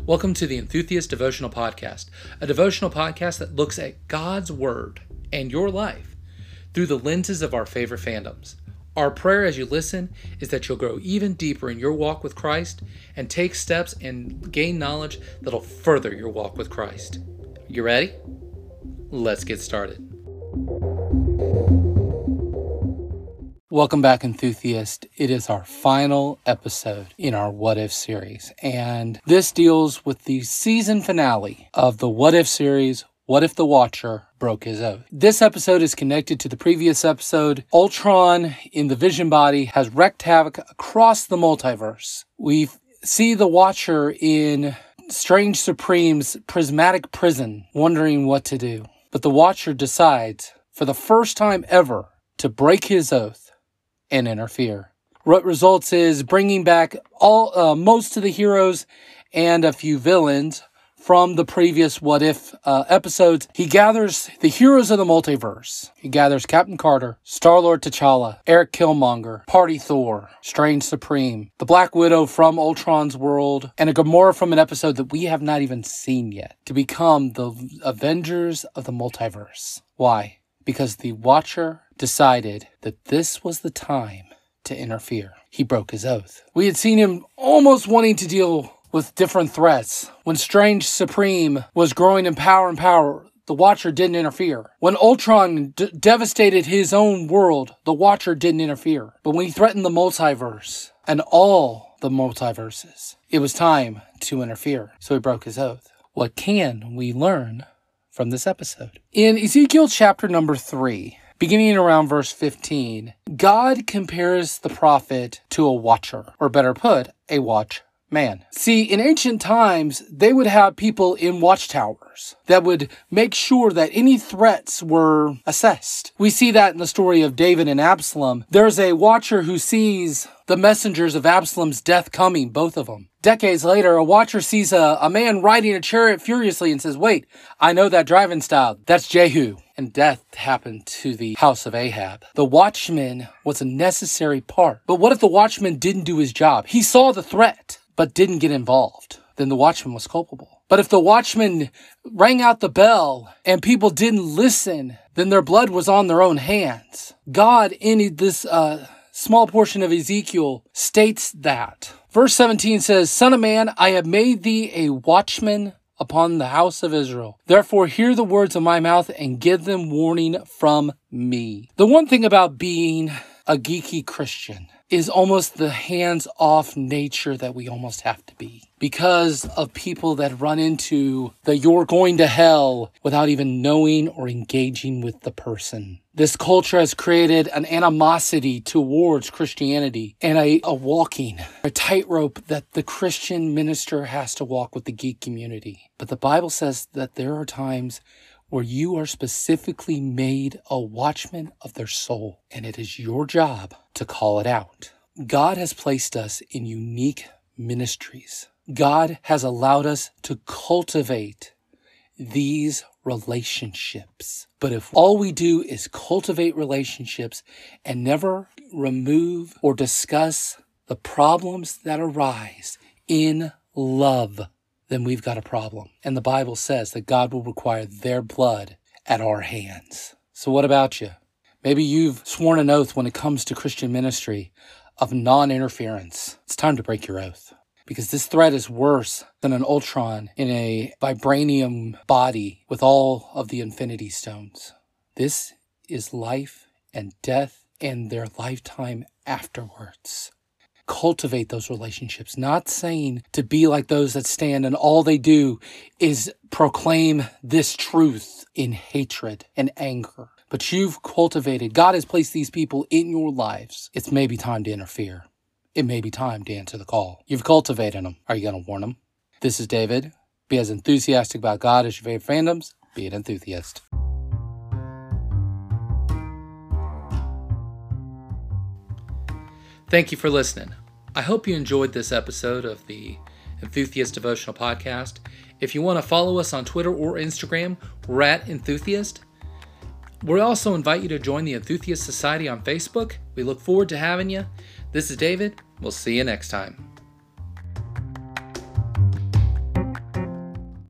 Welcome to the Enthusiast Devotional Podcast, a devotional podcast that looks at God's Word and your life through the lenses of our favorite fandoms. Our prayer as you listen is that you'll grow even deeper in your walk with Christ and take steps and gain knowledge that'll further your walk with Christ. You ready? Let's get started. Welcome back, enthusiast. It is our final episode in our What If series, and this deals with the season finale of the What If series. What if the Watcher broke his oath? This episode is connected to the previous episode. Ultron in the Vision body has wreaked havoc across the multiverse. We see the Watcher in Strange Supreme's prismatic prison, wondering what to do. But the Watcher decides, for the first time ever, to break his oath and interfere. What results is bringing back all uh, most of the heroes and a few villains from the previous What If uh, episodes. He gathers the heroes of the multiverse. He gathers Captain Carter, Star Lord T'Challa, Eric Killmonger, Party Thor, Strange Supreme, the Black Widow from Ultron's world, and a Gamora from an episode that we have not even seen yet to become the Avengers of the multiverse. Why? Because the Watcher decided that this was the time to interfere. He broke his oath. We had seen him almost wanting to deal with different threats. When Strange Supreme was growing in power and power, the Watcher didn't interfere. When Ultron d- devastated his own world, the Watcher didn't interfere. But when he threatened the multiverse and all the multiverses, it was time to interfere. So he broke his oath. What can we learn from this episode? In Ezekiel chapter number 3, beginning around verse 15, God compares the prophet to a watcher, or better put, a watch man. See, in ancient times, they would have people in watchtowers that would make sure that any threats were assessed. We see that in the story of David and Absalom. There's a watcher who sees the messengers of Absalom's death coming, both of them. Decades later, a watcher sees a, a man riding a chariot furiously and says, Wait, I know that driving style. That's Jehu. And death happened to the house of Ahab. The watchman was a necessary part. But what if the watchman didn't do his job? He saw the threat, but didn't get involved. Then the watchman was culpable. But if the watchman rang out the bell and people didn't listen, then their blood was on their own hands. God, in this uh, small portion of Ezekiel, states that Verse 17 says, Son of man, I have made thee a watchman upon the house of Israel. Therefore, hear the words of my mouth and give them warning from me. The one thing about being a geeky Christian is almost the hands off nature that we almost have to be because of people that run into the you're going to hell without even knowing or engaging with the person. This culture has created an animosity towards Christianity and a, a walking, a tightrope that the Christian minister has to walk with the geek community. But the Bible says that there are times where you are specifically made a watchman of their soul, and it is your job to call it out. God has placed us in unique ministries. God has allowed us to cultivate these relationships. But if all we do is cultivate relationships and never remove or discuss the problems that arise in love, then we've got a problem. And the Bible says that God will require their blood at our hands. So, what about you? Maybe you've sworn an oath when it comes to Christian ministry of non interference. It's time to break your oath because this threat is worse than an Ultron in a vibranium body with all of the Infinity Stones. This is life and death and their lifetime afterwards cultivate those relationships, not saying to be like those that stand and all they do is proclaim this truth in hatred and anger. But you've cultivated, God has placed these people in your lives. It's maybe time to interfere. It may be time to answer the call. You've cultivated them. Are you going to warn them? This is David. Be as enthusiastic about God as your favorite fandoms. Be an enthusiast. Thank you for listening. I hope you enjoyed this episode of the Enthusiast Devotional Podcast. If you want to follow us on Twitter or Instagram, we're at Enthusiast. We also invite you to join the Enthusiast Society on Facebook. We look forward to having you. This is David. We'll see you next time.